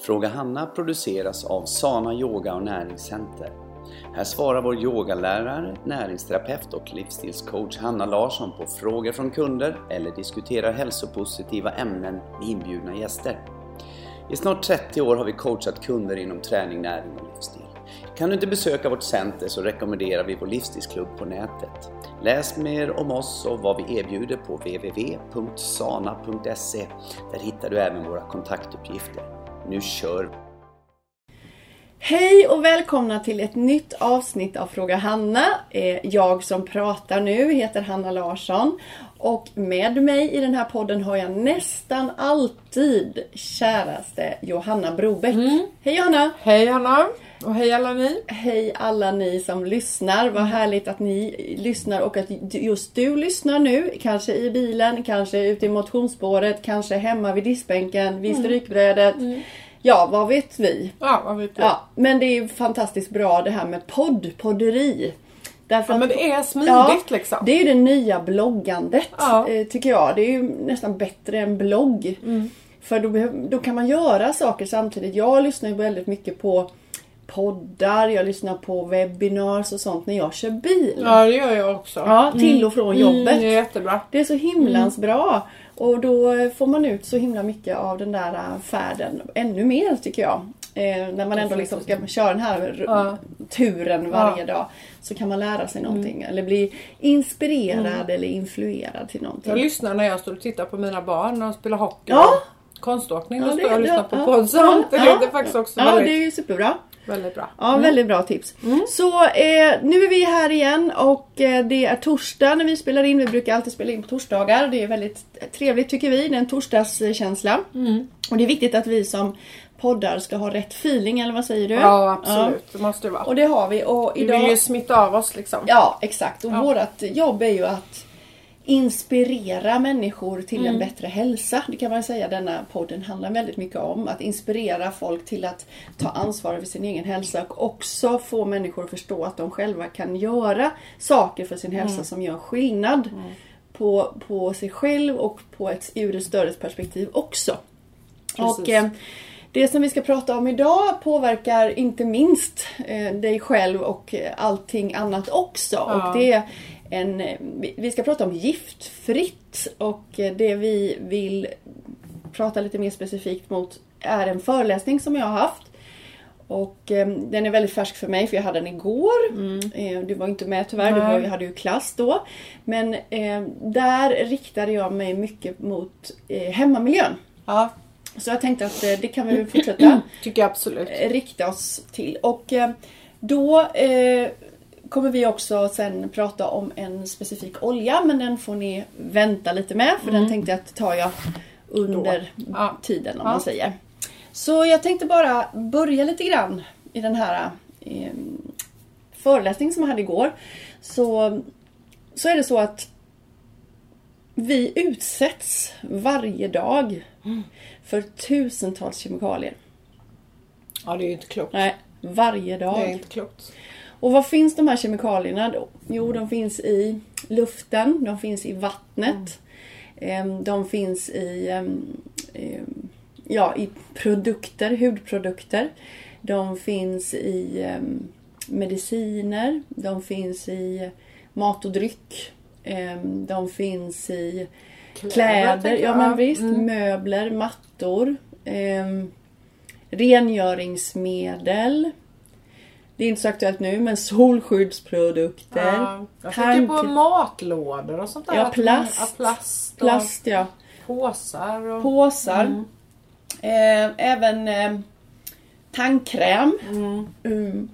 Fråga Hanna produceras av Sana Yoga och Näringscenter. Här svarar vår yogalärare, näringsterapeut och livsstilscoach Hanna Larsson på frågor från kunder eller diskuterar hälsopositiva ämnen med inbjudna gäster. I snart 30 år har vi coachat kunder inom träning, näring och livsstil. Kan du inte besöka vårt center så rekommenderar vi vår livsstilsklubb på nätet. Läs mer om oss och vad vi erbjuder på www.sana.se. Där hittar du även våra kontaktuppgifter. Nu kör vi! Hej och välkomna till ett nytt avsnitt av Fråga Hanna. Eh, Jag som pratar nu heter Hanna Larsson och med mig i den här podden har jag nästan alltid käraste Johanna Brobeck. Hej Johanna! Hej Hanna! Och hej alla ni! Hej alla ni som lyssnar. Vad härligt att ni lyssnar och att just du lyssnar nu. Kanske i bilen, kanske ute i motionsspåret, kanske hemma vid diskbänken, vid strykbrädet. Ja, vad vet vi? Ja, vad vet du? Ja, men det är fantastiskt bra det här med podd, podderi. Därför Ja, men det är smidigt Ja, liksom. Det är det nya bloggandet Ja. eh, tycker jag. Det är ju nästan bättre än blogg. Mm. För då, då kan man göra saker samtidigt. Jag lyssnar ju väldigt mycket på poddar, jag lyssnar på webinars och sånt när jag kör bil. Ja, det gör jag också. Ja, till och från jobbet. Mm, det är jättebra. Det är så himlans bra. Och då får man ut så himla mycket av den där eh, färden. Ännu mer tycker jag. Eh, när man ändå liksom ska köra den här Ja. turen varje dag. Så kan man lära sig någonting. Eller bli inspirerad eller influerad till någonting. Jag lyssnar när jag står och tittar på mina barn när de spelar hockey Ja. och konståkning. Då Ja, står jag och lyssnar på ja, podd ja, ja, det är faktiskt också Ja, väldigt, det är ju superbra. Väldigt bra. Ja, väldigt bra tips. Så eh, nu är vi här igen och eh, det är torsdag när vi spelar in. Vi brukar alltid spela in på torsdagar. Det är väldigt trevligt tycker vi. Det är en torsdagskänsla. Och det är viktigt att vi som poddar ska ha rätt feeling, eller vad säger du? Ja, absolut. Det måste det vara. Och det har vi. Och Vi idag... vill ju smitta av oss liksom. Ja, exakt. Och Ja. vårt jobb är ju att inspirera människor till Mm. en bättre hälsa. Det kan man säga denna podden handlar väldigt mycket om. Att inspirera folk till att ta ansvar för sin egen hälsa och också få människor att förstå att de själva kan göra saker för sin Mm. hälsa som gör skillnad. På, på sig själv och på ett, ur ett större perspektiv också. Precis. Och eh, det som vi ska prata om idag påverkar inte minst eh, dig själv och eh, allting annat också. Ja. Och det en, eh, vi- ska prata om giftfritt och eh, det vi vill prata lite mer specifikt mot är en föreläsning som jag har haft. Och eh, den är väldigt färsk för mig för jag hade den igår. Eh, du var inte med tyvärr, du Nej. vi hade ju klass då. Men eh, där riktade jag mig mycket mot eh, hemmamiljön. Ja, Så jag tänkte att det kan vi fortsätta tycker jag absolut. rikta oss till. Och då kommer vi också sen prata om en specifik olja men den får ni vänta lite med för den tänkte jag att tar jag under Ja. tiden om Ja. man säger. Så jag tänkte bara börja lite grann i den här eh, föreläsningen som jag hade igår. Så, så är det så att vi utsätts varje dag för tusentals kemikalier. Ja, det är ju inte klokt. Nej, varje dag. Det är inte klokt. Och var finns de här kemikalierna då? Jo, de finns i luften, de finns i vattnet, em, de finns i, em, em, ja, i produkter, hudprodukter. De finns i mediciner, de finns i mat och dryck. De finns i kläder, tänker ja men visst, Mm. möbler, mattor. rengöringsmedel. Det är inte så aktuellt nu, men solskyddsprodukter. Ja, jag tänker på matlådor och sånt där. Ja, Att man- plast. Ja, plast Plast, ja. påsar. Och... Påsar. Mm. Eh, även eh, tandkräm. Mm. Mm.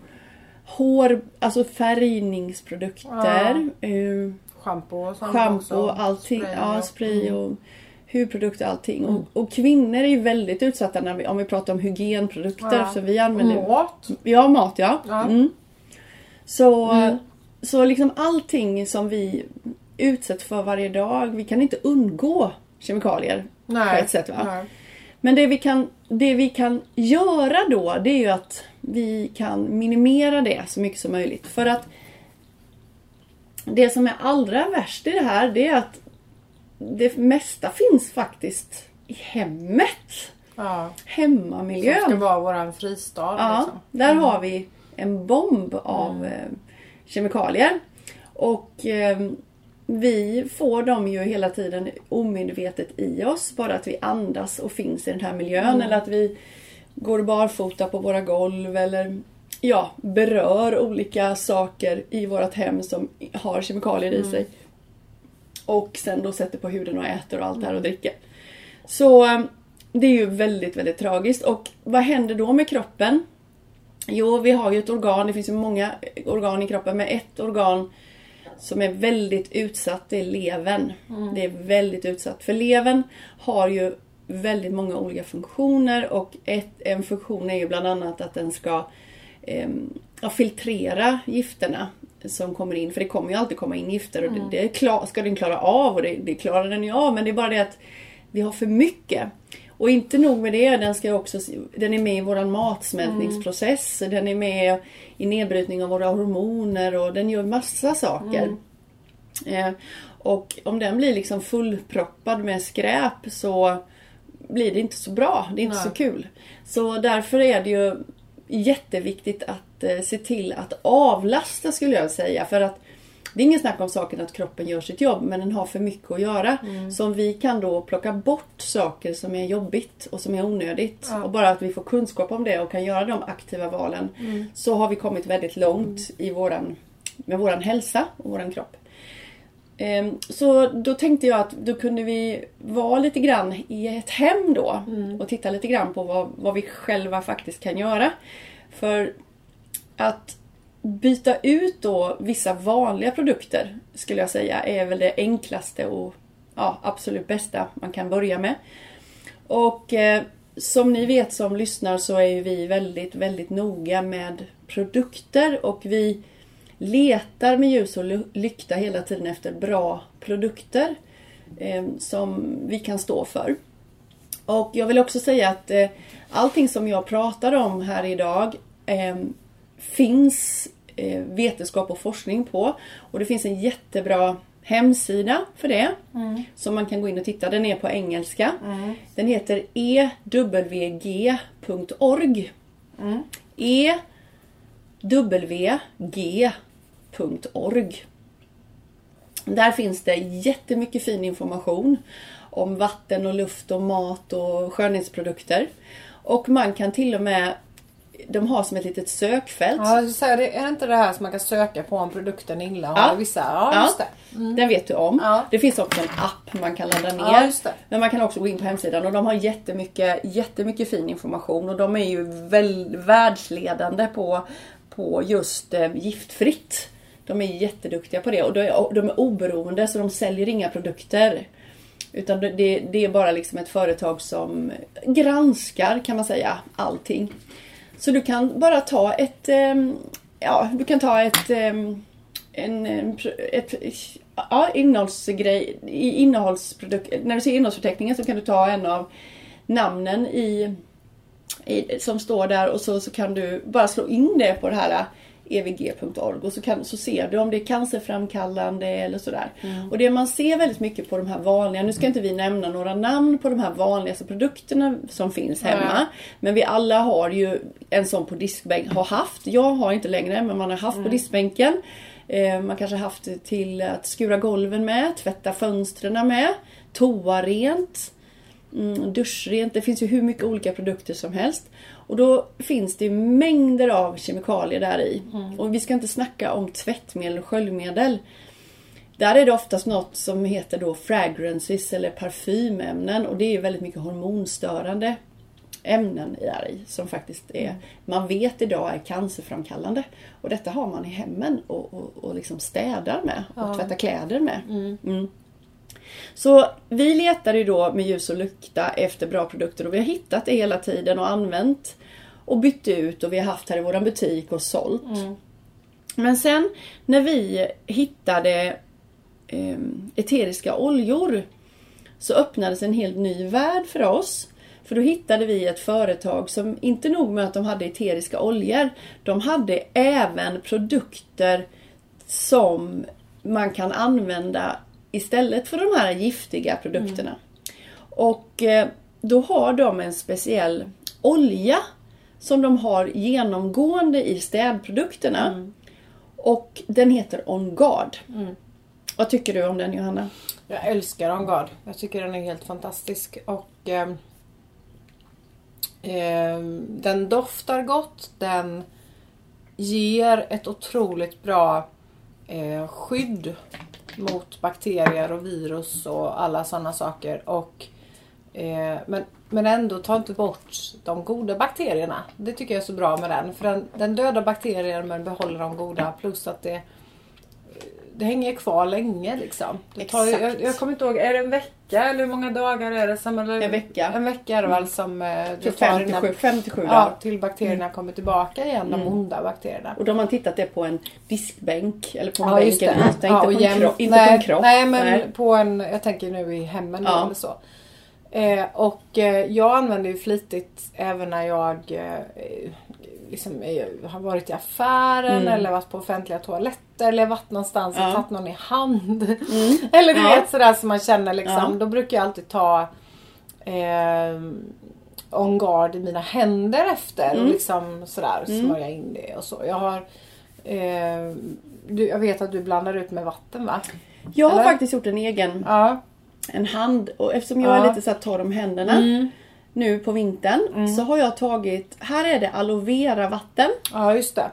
Hår, alltså färgningsprodukter. Eh, Schampo och sånt Schampo, också. allting. Spray ja, spray Mm. och hudprodukter allting. Och, och kvinnor är ju väldigt utsatta när vi, om vi pratar om hygienprodukter. Ja. Så vi använder Mat. Ja, mat ja. Ja. Mm. Så, Mm. så liksom allting som vi utsätts för varje dag, vi kan inte undgå kemikalier Nej. på ett sätt. Va? Nej. Men det vi, kan, det vi kan göra då, det är ju att vi kan minimera det så mycket som möjligt. För att det som är allra värst i det här, det är att det mesta finns faktiskt i hemmet. Ja. hemmamiljön. Som ska vara våran fristad. Ja, Liksom. där har vi en bomb av eh, kemikalier. Och eh, vi får dem ju hela tiden omedvetet i oss. Bara att vi andas och finns i den här miljön. Eller att vi går barfota på våra golv. Eller ja, berör olika saker i vårt hem som har kemikalier i sig. Och sen då sätter på huden och äter och allt det här och dricker. Så eh, det är ju väldigt, väldigt tragiskt. Och vad händer då med kroppen? Jo, vi har ju ett organ, det finns ju många organ i kroppen, men ett organ som är väldigt utsatt, det är levern. Det är väldigt utsatt. För levern har ju väldigt många olika funktioner och ett, en funktion är ju bland annat att den ska ehm, ja, filtrera gifterna som kommer in. För det kommer ju alltid komma in gifter och det, det är klar, ska den klara av och det, det klarar den ju av. Men det är bara det att vi har för mycket. Och inte nog med det, den, ska också, den är med i våran matsmältningsprocess. Den är med i nedbrytning av våra hormoner och den gör massa saker. Eh, och om den blir liksom fullproppad med skräp så blir det inte så bra. Det är inte Nej. så kul. Så därför är det ju jätteviktigt att eh, se till att avlasta skulle jag säga. För att det är ingen snack om saken att kroppen gör sitt jobb men den har för mycket att göra. Så om vi kan då plocka bort saker som är jobbigt och som är onödigt Ja. och bara att vi får kunskap om det och kan göra de aktiva valen så har vi kommit väldigt långt i våran, med våran hälsa och våran kropp. Ehm, Så då tänkte jag att då kunde vi vara lite grann i ett hem då och titta lite grann på vad, vad vi själva faktiskt kan göra. För att byta ut då vissa vanliga produkter skulle jag säga är väl det enklaste och ja, absolut bästa man kan börja med. Och eh, som ni vet som lyssnar så är ju vi väldigt, väldigt noga med produkter och vi letar med ljus och lykta hela tiden efter bra produkter eh, som vi kan stå för. Och jag vill också säga att eh, allting som jag pratar om här idag eh, finns eh, vetenskap och forskning på. Och det finns en jättebra hemsida för det. Som man kan gå in och titta. Den är på engelska. Den heter ewg.org. ewg.org. Där finns det jättemycket fin information om vatten och luft och mat och skönhetsprodukter. Och man kan till och med, de har som ett litet sökfält. Ja, säga, det- är inte det här som man kan söka på om produkten är illa? Ja. Ja. Vissa, ja, Ja. just det. Den vet du om. Ja. Det finns också en app man kan ladda ner. Ja. Men man kan också gå in på hemsidan och de har jättemycket, jättemycket fin information och de är ju väl, världsledande på, på just eh, giftfritt. De är jätteduktiga på det och de är, de är oberoende så de säljer inga produkter. Utan det, det det är bara liksom ett företag som granskar kan man säga allting. Så du kan bara ta ett, ehm, ja du kan ta ett, ehm, en, ehm, ett, ja, innehållsgrej, i innehållsprodukt, när du ser innehållsförteckningen så kan du ta en av namnen i, i som står där och så, så kan du bara slå in det på det här evg.org och så, kan, så ser du om det är cancerframkallande eller sådär. Och det man ser väldigt mycket på de här vanliga, nu ska inte vi nämna några namn på de här vanligaste produkterna som finns hemma. Nej. Men vi alla har ju en sån på diskbänk, har haft. Jag har inte längre men man har haft på diskbänken. Eh, Man kanske haft till att skura golven med, tvätta fönstren med, toa rent, mm, duschrent. Det finns ju hur mycket olika produkter som helst. Och då finns det mängder av kemikalier där i. Och vi ska inte snacka om tvättmedel och sköljmedel. Där är det oftast något som heter då fragrances eller parfymämnen och det är väldigt mycket hormonstörande ämnen där i som faktiskt är, man vet idag är cancerframkallande. Och detta har man i hemmen och, och, och liksom städar med och tvättar kläder med. Mm. Så vi letar ju då med ljus och lykta efter bra produkter och vi har hittat det hela tiden och använt och bytt ut och vi har haft här i våran butik och sålt. Men sen när vi hittade eh, eteriska oljor så öppnades en helt ny värld för oss. För då hittade vi ett företag som inte nog med att de hade eteriska oljor. De hade även produkter som man kan använda istället för de här giftiga produkterna. Och eh, då har de en speciell olja som de har genomgående i städprodukterna. Och den heter On Guard. Vad tycker du om den Johanna? Jag älskar On Guard. Jag tycker den är helt fantastisk. Och ehm, ehm, Den doftar gott. Den ger ett otroligt bra eh, skydd mot bakterier och virus och alla sådana saker. Och, eh, men, men ändå ta inte bort de goda bakterierna. Det tycker jag är så bra med den. För den, den dödar bakterier men behåller de goda. Plus att det det hänger kvar länge liksom. Det tar, jag, jag kommer inte ihåg, är det en vecka eller hur många dagar är det? Som, eller, En vecka. En vecka är det väl som eh, det Till tar 57, innan, 57 ja, dagar. till bakterierna kommer tillbaka igen, de onda bakterierna. Och då har man tittat det på en diskbänk eller på en Ja, bänk, yta, Ja, inte, på en kropp, inte nej, på en kropp. Nej, men Nej. på en, jag tänker nu i hemmen Ja. eller så. Eh, och eh, jag använder ju flitigt även när jag eh, liksom, eh, har varit i affären eller varit på offentliga toaletter eller varit någonstans och Mm. Ja. tagit någon i hand. eller du Ja. vet sådär som man känner liksom. Ja. Då brukar jag alltid ta eh, on guard i mina händer efter Mm. och liksom sådär smörja in det och så. Jag har eh, du, jag vet att du blandar ut med vatten va? Jag har Eller? faktiskt gjort en egen Ja. en hand och eftersom jag Ja. Mm. är lite så här torr om händerna nu på vintern så har jag tagit, här är det aloe vera vatten. Ja just det.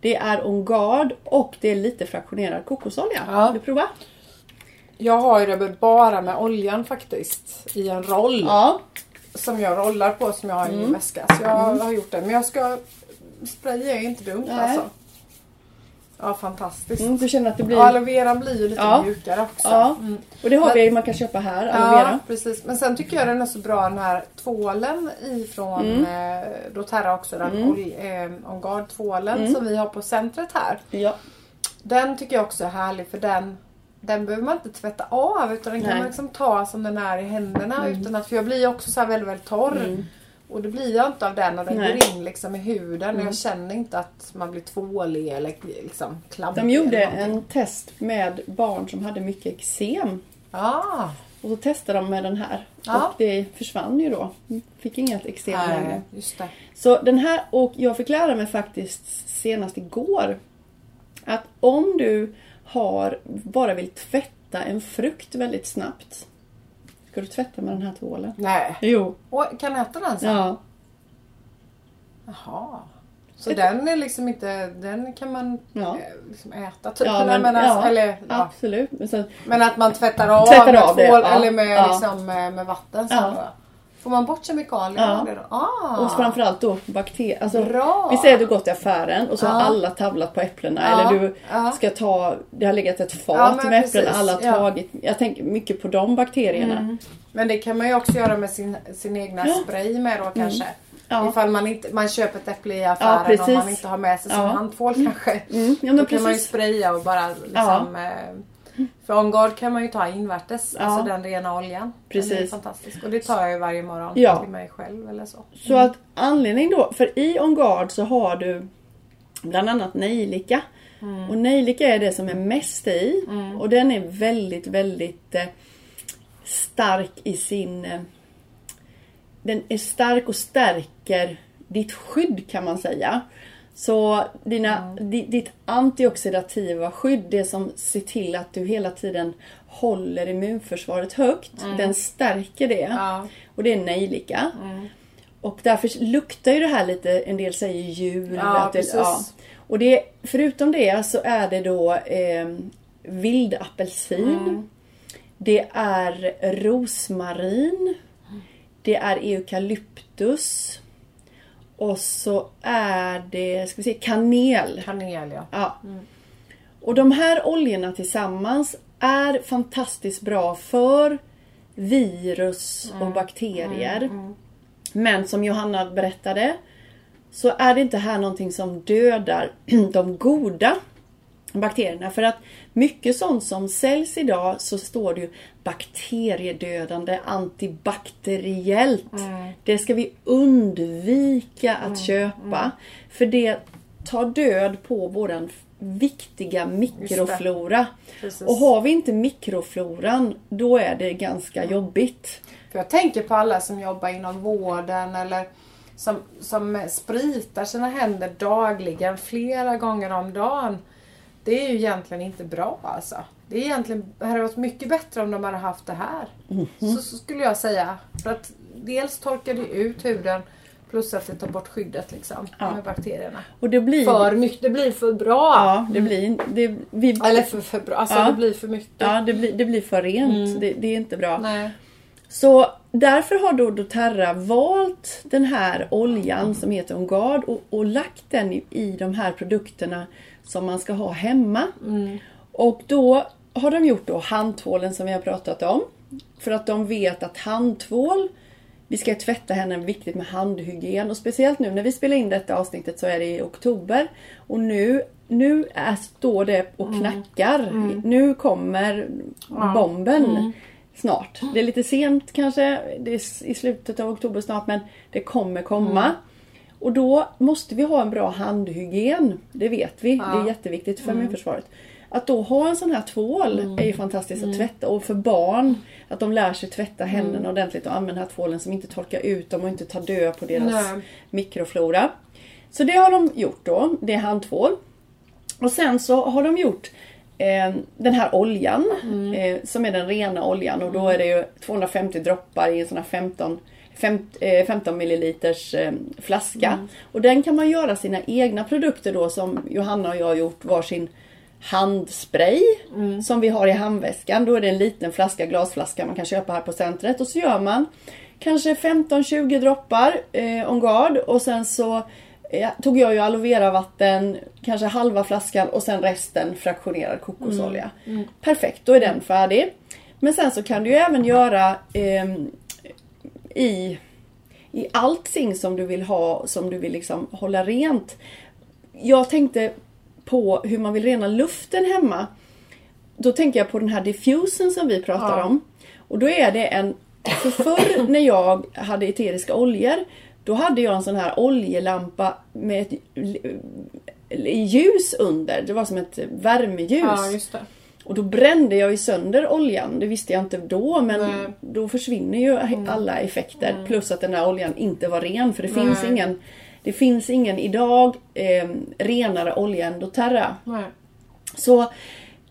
Det är On Guard och det är lite fraktionerad kokosolja. Ja. Vill du prova? Jag har ju det bara med oljan faktiskt. I en roll. Ja. Som jag rollar på som jag har i min väska. Så jag har gjort det. Men jag ska spraya är inte dumt Nej. alltså. Ja fantastiskt. Mm, du känner att det blir... Ja, aloe vera blir ju lite Ja. mjukare också. Ja. Mm. Och det har Men- vi, man kan köpa här, aloe Ja, vera. precis. Men sen tycker jag den är så bra den här tvålen ifrån Mm. eh, doTERRA också. Den mm. eh, On Guard tvålen Mm. som vi har på centret här. Ja. Den tycker jag också är härlig för den den behöver man inte tvätta av utan den kan Nej. man liksom ta som den är i händerna. Utan att, för jag blir också så väldigt, väldigt torr. Och det blir jag inte av den och den Nej. går in liksom i huden. Och jag känner inte att man blir tvålig eller liksom klabbig. De gjorde en test med barn som hade mycket eksem. Ah, Och så testade de med den här. Ja. Och det försvann ju då. Fick inget eksem längre. Så den här, och jag fick lära mig faktiskt senast igår. Att om du har, bara vill tvätta en frukt väldigt snabbt. Ska du tvätta med den här tvålen? Nej. Jo. Och kan äta den sen? Ja. Jaha. Så den är liksom inte, den kan man Ja. eh, liksom äta typ? Ja, men, men, alltså, ja, eller, ja. absolut. Men sen, men att man tvättar av Tvättar med av det, tvål ja. eller med, liksom, med, med vatten sen Ja. då? Får man bort kemikalier Ja. Ah. och framförallt då bakterier. Alltså, Bra. vi säger att du gått till affären och så har alla tavlat på äpplena. Ja. Eller du ska ta, det har legat ett fat Ja, med äpplen, precis. alla har Ja. tagit. Jag tänker mycket på de bakterierna. Men det kan man ju också göra med sin, sin egna spray med då kanske. Mm. Ja. Ifall man, inte, man köper ett äpple i affären Ja, precis. man inte har med sig sin Ja. handtvål kanske. Mm, ja, Då kan man ju precis. spraya och bara liksom... För On Guard kan man ju ta invärtes, Ja. alltså den rena oljan. Den är Precis. fantastisk. Och det tar jag ju varje morgon Ja. till mig själv eller så. Så att anledning då, för i On Guard så har du bland annat nejlika. Och nejlika är det som är mest i. Och den är väldigt, väldigt eh, stark i sin... Eh, den är stark och stärker ditt skydd kan man säga. Så dina, di- ditt antioxidativa skydd, det som ser till att du hela tiden håller immunförsvaret högt, den stärker det. Ja. Och det är nejlika. Och därför luktar ju det här lite, en del säger jul. Ja, att det, precis. Och det, förutom det så är det då eh, vildapelsin. Mm. Det är rosmarin. Det är eukalyptus. Och så är det, ska vi se, kanel. Kanel ja. Ja. Och de här oljorna tillsammans är fantastiskt bra för virus och bakterier. Men som Johanna berättade så är det inte här någonting som dödar de goda bakterierna. För att mycket sånt som säljs idag så står det ju bakteriedödande, antibakteriellt. Det ska vi undvika att köpa. För det tar död på våran viktiga mikroflora. Och har vi inte mikrofloran, då är det ganska jobbigt. För jag tänker på alla som jobbar inom vården eller som, som spritar sina händer dagligen, flera gånger om dagen. Det är ju egentligen inte bra alltså. Det är egentligen, det hade varit mycket bättre om de hade haft det här. Så, så skulle jag säga. För att dels torkar det ut huden plus att det tar bort skyddet liksom Ja. med bakterierna. Och det blir... För mycket, det blir för bra. Ja, det blir... Det, vi, Eller för, för bra, alltså Ja. det blir för mycket. ja, det blir, det blir för rent. Det, det är inte bra. Nej. Så därför har då doTERRA valt den här oljan som heter Ongard och, och lagt den i, i de här produkterna som man ska ha hemma. Och då har de gjort då handtvålen som vi har pratat om. För att de vet att handtvål, vi ska tvätta händerna, viktigt med handhygien. Och speciellt nu när vi spelar in detta avsnittet så är det i oktober. Och nu, nu är, står det och knackar. Nu kommer bomben snart. Det är lite sent kanske, det är i slutet av oktober snart men det kommer komma. Och då måste vi ha en bra handhygien. Det vet vi. Det är jätteviktigt för immunförsvaret. Att då ha en sån här tvål är ju fantastiskt att tvätta. Och för barn, att de lär sig tvätta händerna ordentligt och använda den här tvålen som inte torkar ut dem och inte tar död på deras Nej. mikroflora. Så det har de gjort då. Det är handtvål. Och sen så har de gjort eh, den här oljan eh, som är den rena oljan och då är det ju 250 droppar i en sån här 15 fem- eh, 15 milliliters eh, flaska. Och den kan man göra sina egna produkter då som Johanna och jag har gjort varsin handspray som vi har i handväskan. Då är det en liten flaska, glasflaska man kan köpa här på centret och så gör man kanske 15-20 droppar eh, On Guard och sen så eh, tog jag ju aloe vera vatten, kanske halva flaskan och sen resten fraktionerad kokosolja. Perfekt, då är den färdig. Men sen så kan du ju även göra ehm, i, i allting som du vill ha, som du vill liksom hålla rent. Jag tänkte på hur man vill rena luften hemma. Då tänker jag på den här diffusen som vi pratar Ja. om. Och då är det en... För förr när jag hade eteriska oljor då hade jag en sån här oljelampa med ett ljus under. Det var som ett värmeljus. Ja, just det. Och då brände jag ju sönder oljan. Det visste jag inte då men Nej. då försvinner ju alla effekter. Plus att den här oljan inte var ren för det finns Nej. ingen Det finns ingen idag eh, renare olja än doTERRA. Nej. Så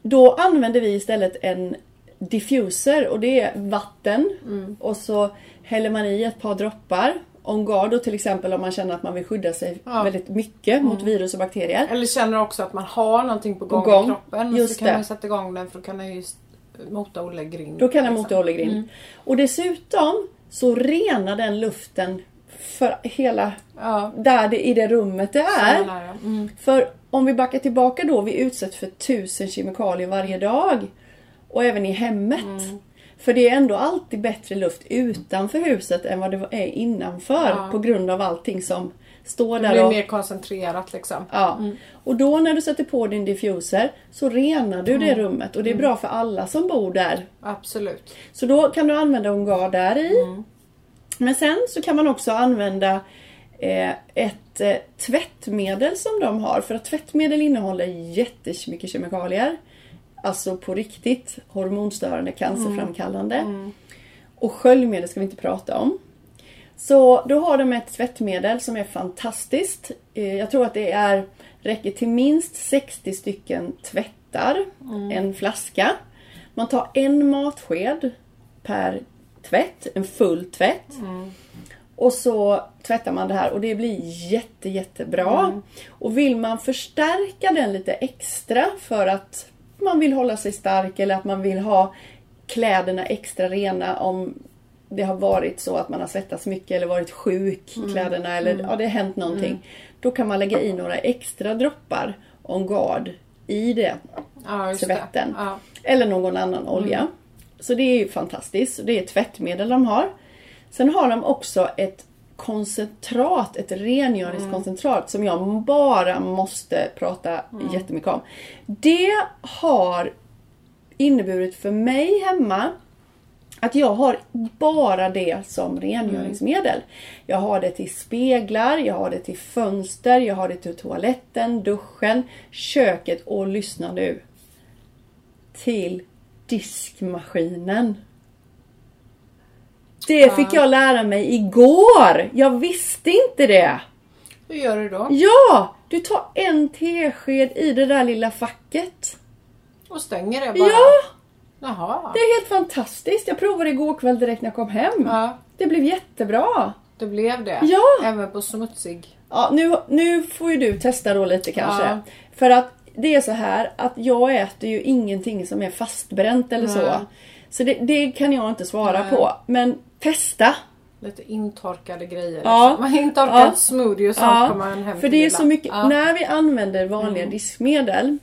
då använder vi istället en diffuser och det är vatten Mm. och så häller man i ett par droppar. On guard då till exempel om man känner att man vill skydda sig Ja. Mm. väldigt mycket mot virus och bakterier. Eller känner också att man har någonting på gång, gång. i kroppen. Just så kan det. man sätta igång den för då kan den just mota Olle Grind. Då kan den liksom. mota Olle Och dessutom så renar den luften för hela Ja. där det, i det rummet det är. Mm. För om vi backar tillbaka då, vi utsätts för tusen kemikalier varje dag. Och även i hemmet. Mm. För det är ändå alltid bättre luft utanför huset än vad det är innanför. Ja. På grund av allting som står Det där. blir och, mer koncentrerat liksom. ja. och då när du sätter på din diffuser så renar du Mm. det rummet. Och det är bra för alla som bor där. Absolut. Så då kan du använda Ungar där i. Mm. Men sen så kan man också använda eh, ett eh, tvättmedel som de har. För att tvättmedel innehåller jättemycket kemikalier. Alltså på riktigt hormonstörande, cancerframkallande. Och sköljmedel ska vi inte prata om. Så då har de ett tvättmedel som är fantastiskt. Eh, Jag tror att det är, räcker till minst 60 stycken tvättar. En flaska. Man tar en matsked per tvätt, en full tvätt. Och så tvättar man det här och det blir jätte jättebra. Och vill man förstärka den lite extra för att man vill hålla sig stark eller att man vill ha kläderna extra rena om det har varit så att man har svettats mycket eller varit sjuk i kläderna eller ja, det har hänt någonting. Då kan man lägga i några extra droppar On Guard i det Ja, just tvätten. det. Ja. Eller någon annan olja. Så det är ju fantastiskt. Det är ett tvättmedel de har. Sen har de också ett koncentrat, ett rengöringskoncentrat som jag bara måste prata jättemycket om. Det har inneburit för mig hemma att jag har bara det som rengöringsmedel. Jag har det till speglar, jag har det till fönster, jag har det till toaletten, duschen, köket och lyssna nu. Till diskmaskinen. Det fick jag lära mig igår! Jag visste inte det! Hur gör du då? Ja! Du tar en tesked i det där lilla facket. Och stänger det bara? Ja! Jaha. Det är helt fantastiskt. Jag provade igår kväll direkt när jag kom hem. Ja, Det blev jättebra. det blev det. Ja. Även på smutsig. Ja, nu, nu får ju du testa då lite kanske. Ja. För att det är så här att jag äter ju ingenting som är fastbränt eller så. Nej. Så det, det kan jag inte svara Nej. på. Men testa! Lite intorkade grejer. Ja. Liksom. Intorkad Ja. smoothie och sånt Ja, kommer man hem för det är så mycket, Ja. när vi använder vanliga Mm. diskmedel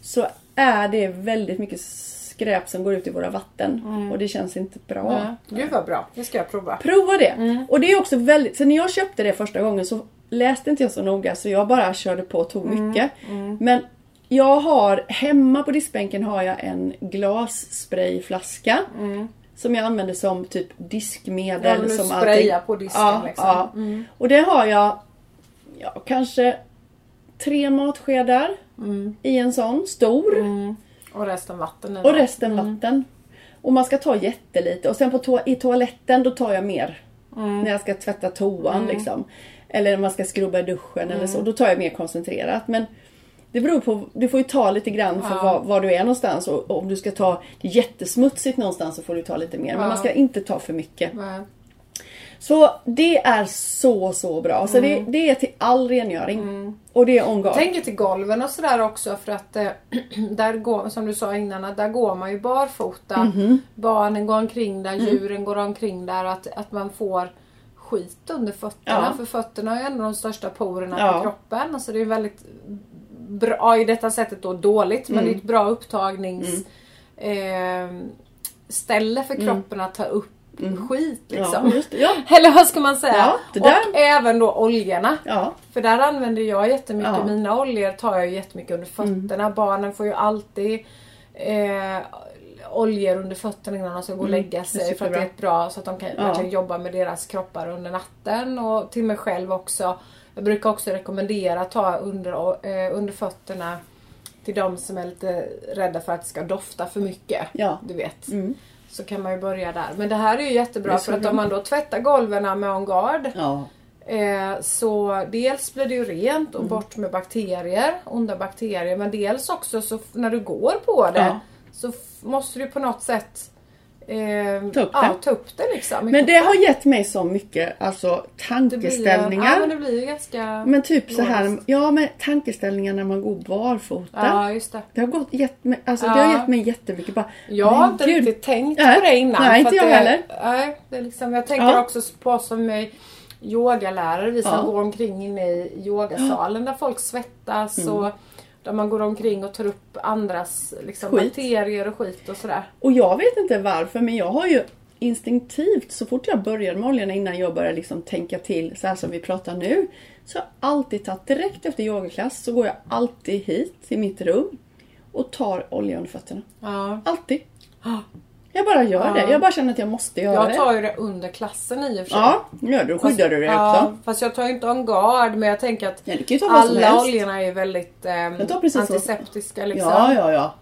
så är det väldigt mycket skräp som går ut i våra vatten och det känns inte bra. Ja. Gud vad bra. Det ska jag prova. Prova det! Mm. Och det är också väldigt, så när jag köpte det första gången så läste inte jag så noga så jag bara körde på och tog Mm. mycket. Men jag har, hemma på diskbänken har jag en glassprayflaska. Som jag använder som typ diskmedel. Mm. Ja, som sprayar allting- på disken, ja, liksom. Mm. Ja. Och det har jag ja, kanske tre matskedar i en sån stor. Och resten vatten. Och resten vatten. Och man ska ta jättelite. Och sen på to- i toaletten då tar jag mer. När jag ska tvätta toan liksom. Eller när man ska skrubba i duschen eller så. Då tar jag mer koncentrerat. Men det beror på, du får ju ta lite grann för Ja. var, var du är någonstans. Och, och om du ska ta det jättesmutsigt någonstans så får du ta lite mer. Men Ja. man ska inte ta för mycket. Nej. Så det är så så bra. Så det, det är till all rengöring. Och det är on guard. Jag tänker till golven och sådär också för att eh, där går, som du sa innan, att där går man ju barfota. Mhm. Barnen går omkring där, Mm. djuren går omkring där. Att, att man får skit under fötterna. Ja. För fötterna är ju ändå de största porerna Ja. på kroppen. Alltså det är väldigt bra, i detta sättet då dåligt, men Mm. det är ett bra upptagnings eh, ställe för kroppen att ta upp skit liksom. Mm. Ja. Ja. Eller vad ska man säga? Ja, Och även då oljorna. För där använder jag jättemycket, Ja. Mm. mina oljor tar jag jättemycket under fötterna. Barnen får ju alltid eh, oljor under fötterna innan de ska gå och lägga Mm. sig. För att det är bra så att de kan jobba med deras kroppar under natten. Och till mig själv också. Jag brukar också rekommendera att ta under, eh, under fötterna till de som är lite rädda för att det ska dofta för mycket. Ja. Du vet. Mm. Så kan man ju börja där. Men det här är ju jättebra för att om man då tvättar golven med On Guard Ja. Eh, så dels blir det ju rent Mm. och bort med bakterier, onda bakterier. Men dels också så när du går på det Ja. så måste du på något sätt eh, Ta upp ja, det. ta upp det liksom. Men det har gett mig så mycket alltså, Det blir- tankeställningar. Ja men det blir ju ganska... Men typ så här, ja men tankeställningar när man går barfota. Ja just det. Det har, gått, gett mig, alltså, det Ja. har gett mig jättemycket. Bara, Jag har inte gud. riktigt tänkt Nej. på det innan. Nej, inte jag det, heller. Nej, det är liksom, jag tänker Ja. också på som mig yogalärare, vi som Ja. går omkring inne i yogasalen där folk svettas Mm. och där man går omkring och tar upp andras liksom, Skit. bakterier och skit och sådär. Och jag vet inte varför men jag har ju instinktivt så fort jag började med oljorna innan jag började liksom tänka till så här som vi pratar nu. Så har jag alltid tagit direkt efter yogaklass så går jag alltid hit till mitt rum och tar olja under fötterna. Ja. Alltid. Jag bara gör Ja. det. Jag bara känner att jag måste göra Jag det. tar ju det under klassen i och för sig. Ja, gör du. Då skyddar du dig ja, också. Fast jag tar ju inte en guard men jag tänker att Ja, alla oljorna är väldigt eh, Jag antiseptiska liksom. Ja, ja, ja.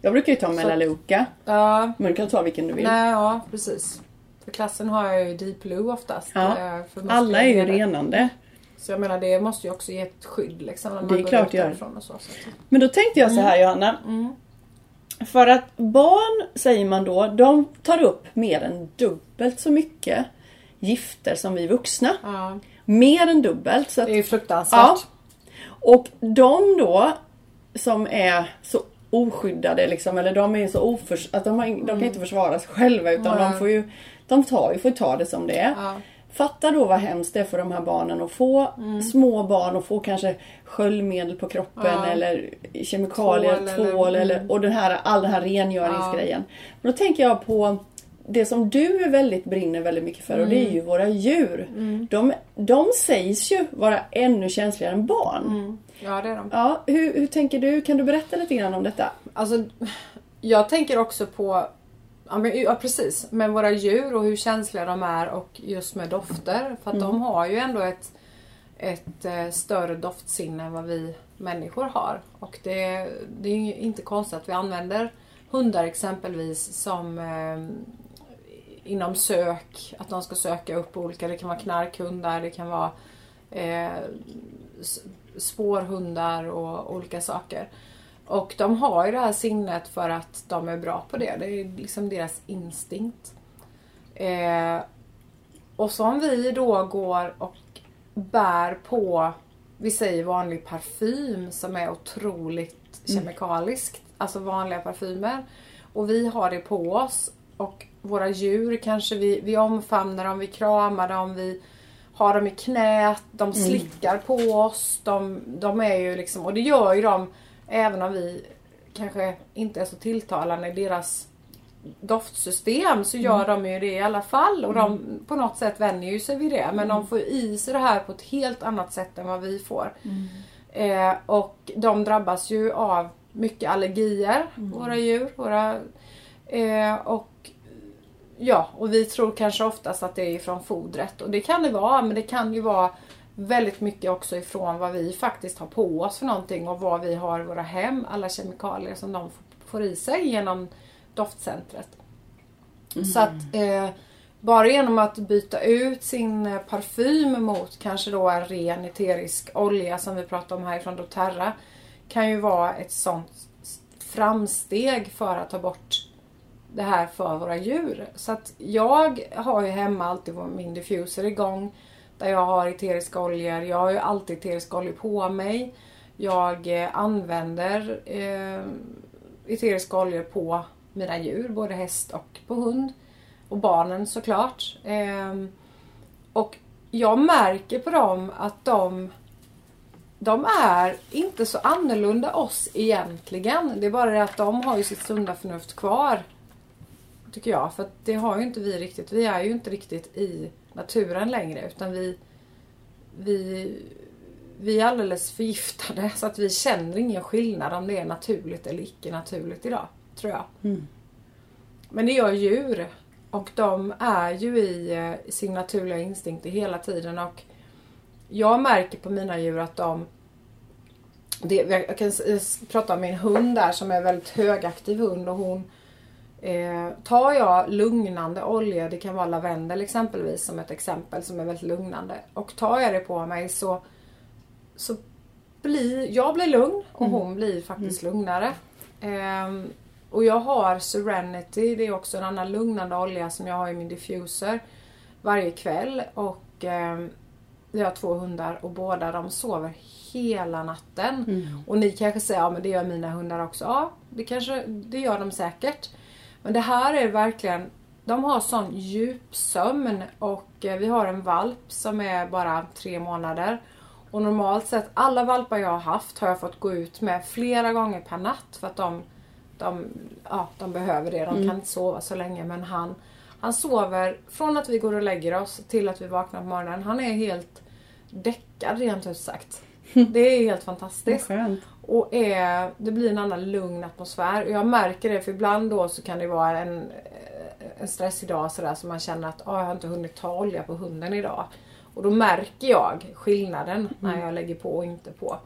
Jag brukar ju ta Melaleuca. Ja, Men du kan ta vilken du vill. Nej, ja precis. För klassen har jag ju Deep Blue oftast. Ja. eh, för Alla är ju renande. Så jag menar det måste ju också ge ett skydd liksom. När man Det är klart det gör. Och så, så. Men då tänkte jag så här Johanna. För att barn, säger man då, de tar upp mer än dubbelt så mycket gifter som vi vuxna. Ja, Mer än dubbelt. Så att, det är fruktansvärt. ja. Och de då som är så oskyddade liksom, eller de är så oförs att de, har, de kan inte försvara sig själva utan Nej. de får ju de tar ju, får ta det som det är. Ja. Fatta då vad hemskt det är för de här barnen att få Mm. små barn och få kanske sköljmedel på kroppen Ja. eller kemikalier, Tvål tvål, eller- eller, mm. och den här, all den här rengöringsgrejen. Men då tänker jag på det som du är väldigt, brinner väldigt mycket för och det Mm. är ju våra djur. De, de sägs ju vara ännu känsligare än barn. Mm. ja, det är de. Ja, hur, hur tänker du? Kan du berätta lite grann om detta? Alltså, jag tänker också på Ja, men, ja precis, med våra djur och hur känsliga de är och just med dofter. För att Mm. de har ju ändå ett, ett eh, större doftsinne än vad vi människor har. Och det, det är ju inte konstigt att vi använder hundar exempelvis som eh, inom sök, att de ska söka upp olika, det kan vara knarkhundar, det kan vara eh, spårhundar och olika saker. Och de har ju det här sinnet för att de är bra på det. Det är liksom deras instinkt. Eh, och så om vi då går och bär på, vi säger vanlig parfym som är otroligt kemikaliskt. Alltså vanliga parfymer. Och vi har det på oss. Och våra djur kanske vi, vi omfamnar dem, vi kramar dem, vi har dem i knät, de slickar på oss. De, de är ju liksom, och det gör ju de även om vi kanske inte är så tilltalande i deras doftsystem så gör de ju det i alla fall och de på något sätt vänjer ju sig vid det. Men de får i sig det här på ett helt annat sätt än vad vi får. Eh, och de drabbas ju av mycket allergier, våra djur. Våra, eh, och Ja, och vi tror kanske oftast att det är ifrån fodret. Och det kan det vara, men det kan ju vara väldigt mycket också ifrån vad vi faktiskt har på oss för någonting och vad vi har i våra hem. Alla kemikalier som de får i sig genom doftcentret. Så att eh, bara genom att byta ut sin eh, parfym mot kanske då en ren eterisk olja som vi pratade om här från doTERRA kan ju vara ett sånt framsteg för att ta bort det här för våra djur. Så att jag har ju hemma alltid min diffuser igång där jag har eteriska oljor. Jag har ju alltid eteriska oljor på mig. Jag eh, använder eh, eteriska oljor på mina djur, både häst och på hund. Och barnen såklart. Eh, och jag märker på dem att de de är inte så annorlunda oss egentligen. Det är bara det att de har ju sitt sunda förnuft kvar. Tycker jag. För att det har ju inte vi riktigt. Vi är ju inte riktigt i naturen längre utan vi vi, vi är alldeles förgiftade så att vi känner ingen skillnad om det är naturligt eller icke naturligt idag. Tror jag. Men det gör djur. Och de är ju i eh, sin naturliga instinkt hela tiden. Och jag märker på mina djur att de det, jag kan prata om min hund där som är en väldigt högaktiv hund och hon eh, Tar jag lugnande olja, det kan vara lavendel exempelvis som ett exempel som är väldigt lugnande. Och tar jag det på mig så, så blir jag blir lugn och hon blir faktiskt lugnare. Ehm, och jag har Serenity, det är också en annan lugnande olja som jag har i min diffuser varje kväll. Och ehm, vi har två hundar och båda de sover hela natten. Och ni kanske säger, ja men det gör mina hundar också. Ja, det kanske, det gör de säkert. Men det här är verkligen, de har sån djupsömn och eh, vi har en valp som är bara tre månader. Och normalt sett, alla valpar jag har haft har jag fått gå ut med flera gånger per natt för att de, de, ja, de behöver det. De kan inte sova så länge men han, han sover från att vi går och lägger oss till att vi vaknar på morgonen. Han är helt däckad rent ut sagt. Det är helt fantastiskt. skönt. Och är, det blir en annan lugn atmosfär. Och jag märker det för ibland då så kan det vara en, en stressig dag sådär så man känner att ah, jag har inte hunnit ta olja på hunden idag. Och då märker jag skillnaden när jag lägger på och inte på.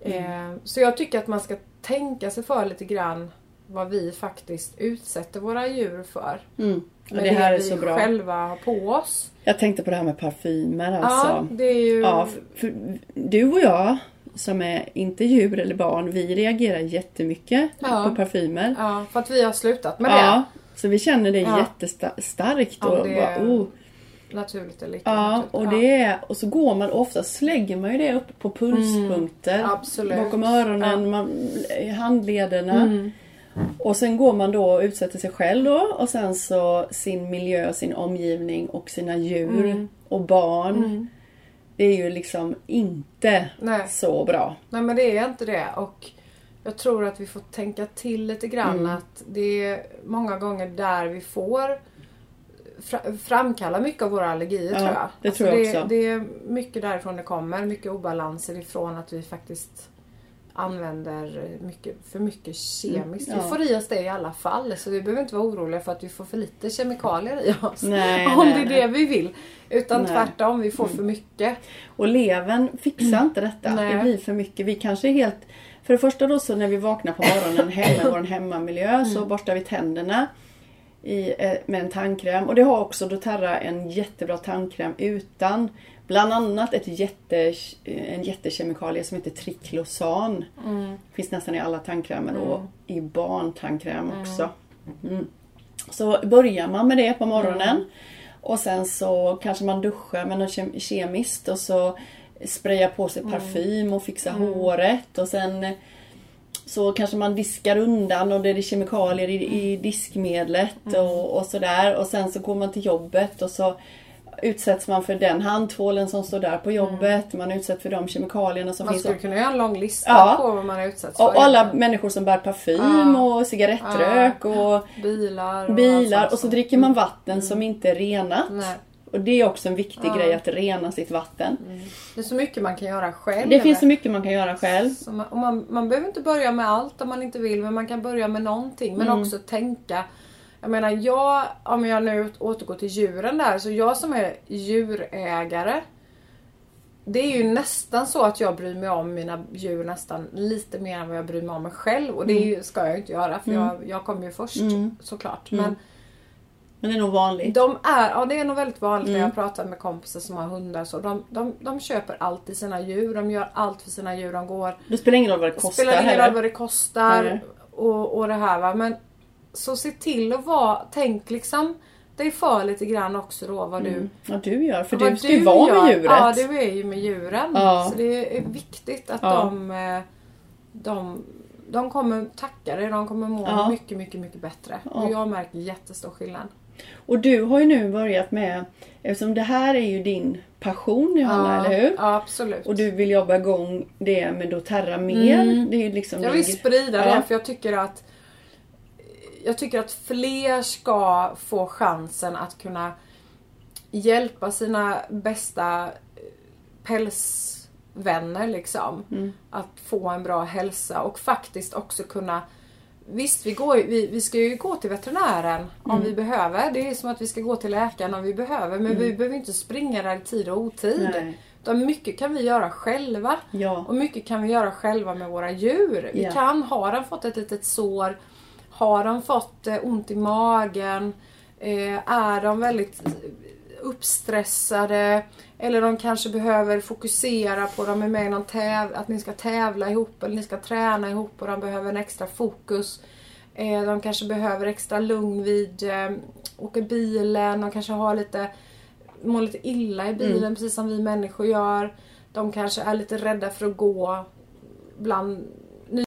Eh, så jag tycker att man ska tänka sig för lite grann vad vi faktiskt utsätter våra djur för. Mm. Och det här är vi så bra. själva har på oss. Jag tänkte på det här med parfymer Ja, alltså. det är ju... Ja, för, för du och jag som är inte djur eller barn, vi reagerar jättemycket Ja. på parfymer. ja, för att vi har slutat med Ja, så vi känner det Ja. jättestarkt. Ja, Och, det bara, oh. det. Naturligt eller icke Ja, naturligt. och, det är, och så går man oftast slänger man ju det upp på pulspunkter. Mm, absolut. Bakom öronen, man, handlederna. Mm. Och sen går man då och utsätter sig själv då och sen så sin miljö, sin omgivning och sina djur Mm. och barn. Det är ju liksom inte Nej. så bra. Nej men det är inte det och jag tror att vi får tänka till lite grann Mm. att det är många gånger där vi får fra- framkalla mycket av våra allergier Ja, tror jag. det tror jag det, också. det är mycket därifrån det kommer, mycket obalanser ifrån att vi faktiskt använder mycket, för mycket kemiskt. Mm, ja. Vi får i oss det i alla fall så vi behöver inte vara oroliga för att vi får för lite kemikalier i oss. Nej, om nej, det är nej. det vi vill. Utan Nej. tvärtom, vi får för mycket. Och levern fixar inte detta. Mm. Nej. Det blir för mycket. Vi kanske är helt... För det första då så när vi vaknar på morgonen hemma i vår hemmamiljö Mm. så borstar vi tänderna. i, eh, med en tandkräm. Och det har också doTERRA en jättebra tandkräm utan bland annat ett jätte, en jättekemikalie som heter triklosan. Mm. Finns nästan i alla tandkrämer och i barntandkräm också. Mm. Så börjar man med det på morgonen Mm. och sen så kanske man duschar med något kem- kemiskt och så sprayar på sig Mm. parfym och fixar håret och sen så kanske man diskar undan och det är kemikalier i, i diskmedlet Mm. och, och sådär. Och sen så går man till jobbet och så utsätts man för den handtvålen som står där på jobbet. Man utsätts för de kemikalierna som Mm. Man finns. skulle kunna göra en lång lista Ja. på vad man har utsatts för. Och alla människor som bär parfym Ja. och cigarettrök och bilar och bilar allt och så dricker man vatten som inte är renat. Nej. Och det är också en viktig Ja. grej att rena sitt vatten. Det är så mycket man kan göra själv. Det finns så mycket man kan göra själv. Man, och man, man behöver inte börja med allt om man inte vill men man kan börja med någonting. Men Mm. också tänka. Jag menar jag, om jag nu återgår till djuren där, så jag som är djurägare. Det är ju nästan så att jag bryr mig om mina djur nästan lite mer än vad jag bryr mig om mig själv. Och det är ju, ska jag ju inte göra för jag, jag kommer ju först Mm. såklart. Mm. Men Men det är nog vanligt. de är, ja det är nog väldigt vanligt när Mm. jag pratar med kompisar som har hundar. Så de, de, de köper alltid sina djur, de gör allt för sina djur. De går Det spelar ingen roll vad det det kostar spelar ingen roll vad det kostar och, och det här va. Men så se till att vara, tänk liksom dig för lite grann också då vad du Mm. Vad du gör. För du ska ju vara med djuret. Ja, du är ju med djuren. Ja. Så det är viktigt att Ja. de, eh, de de kommer tacka dig, de kommer må Ja. mycket, mycket, mycket bättre. Ja. Och jag märker jättestor skillnad. Och du har ju nu börjat med, eftersom det här är ju din passion Johanna, eller hur? Ja, absolut. Och du vill jobba igång det med doTERRA mer. Mm. Det är liksom Jag vill sprida Ja. det för jag tycker att jag tycker att fler ska få chansen att kunna hjälpa sina bästa eh, pälsvänner liksom. Mm. Att få en bra hälsa och faktiskt också kunna Visst, vi, går, vi, vi ska ju gå till veterinären om Mm. vi behöver. Det är som att vi ska gå till läkaren om vi behöver. Men vi behöver inte springa där i tid och otid. Mm. Nej. Utan mycket kan vi göra själva. Ja. Och mycket kan vi göra själva med våra djur. Vi Ja. kan, har den fått ett litet sår, har de fått eh, ont i magen, eh, är de väldigt uppstressade eller de kanske behöver fokusera på, de är med i någon täv att ni ska tävla ihop eller ni ska träna ihop och de behöver en extra fokus. Eh, de kanske behöver extra lugn vid åker bilen, de kanske har lite mår lite illa i bilen Mm. precis som vi människor gör. De kanske är lite rädda för att gå bland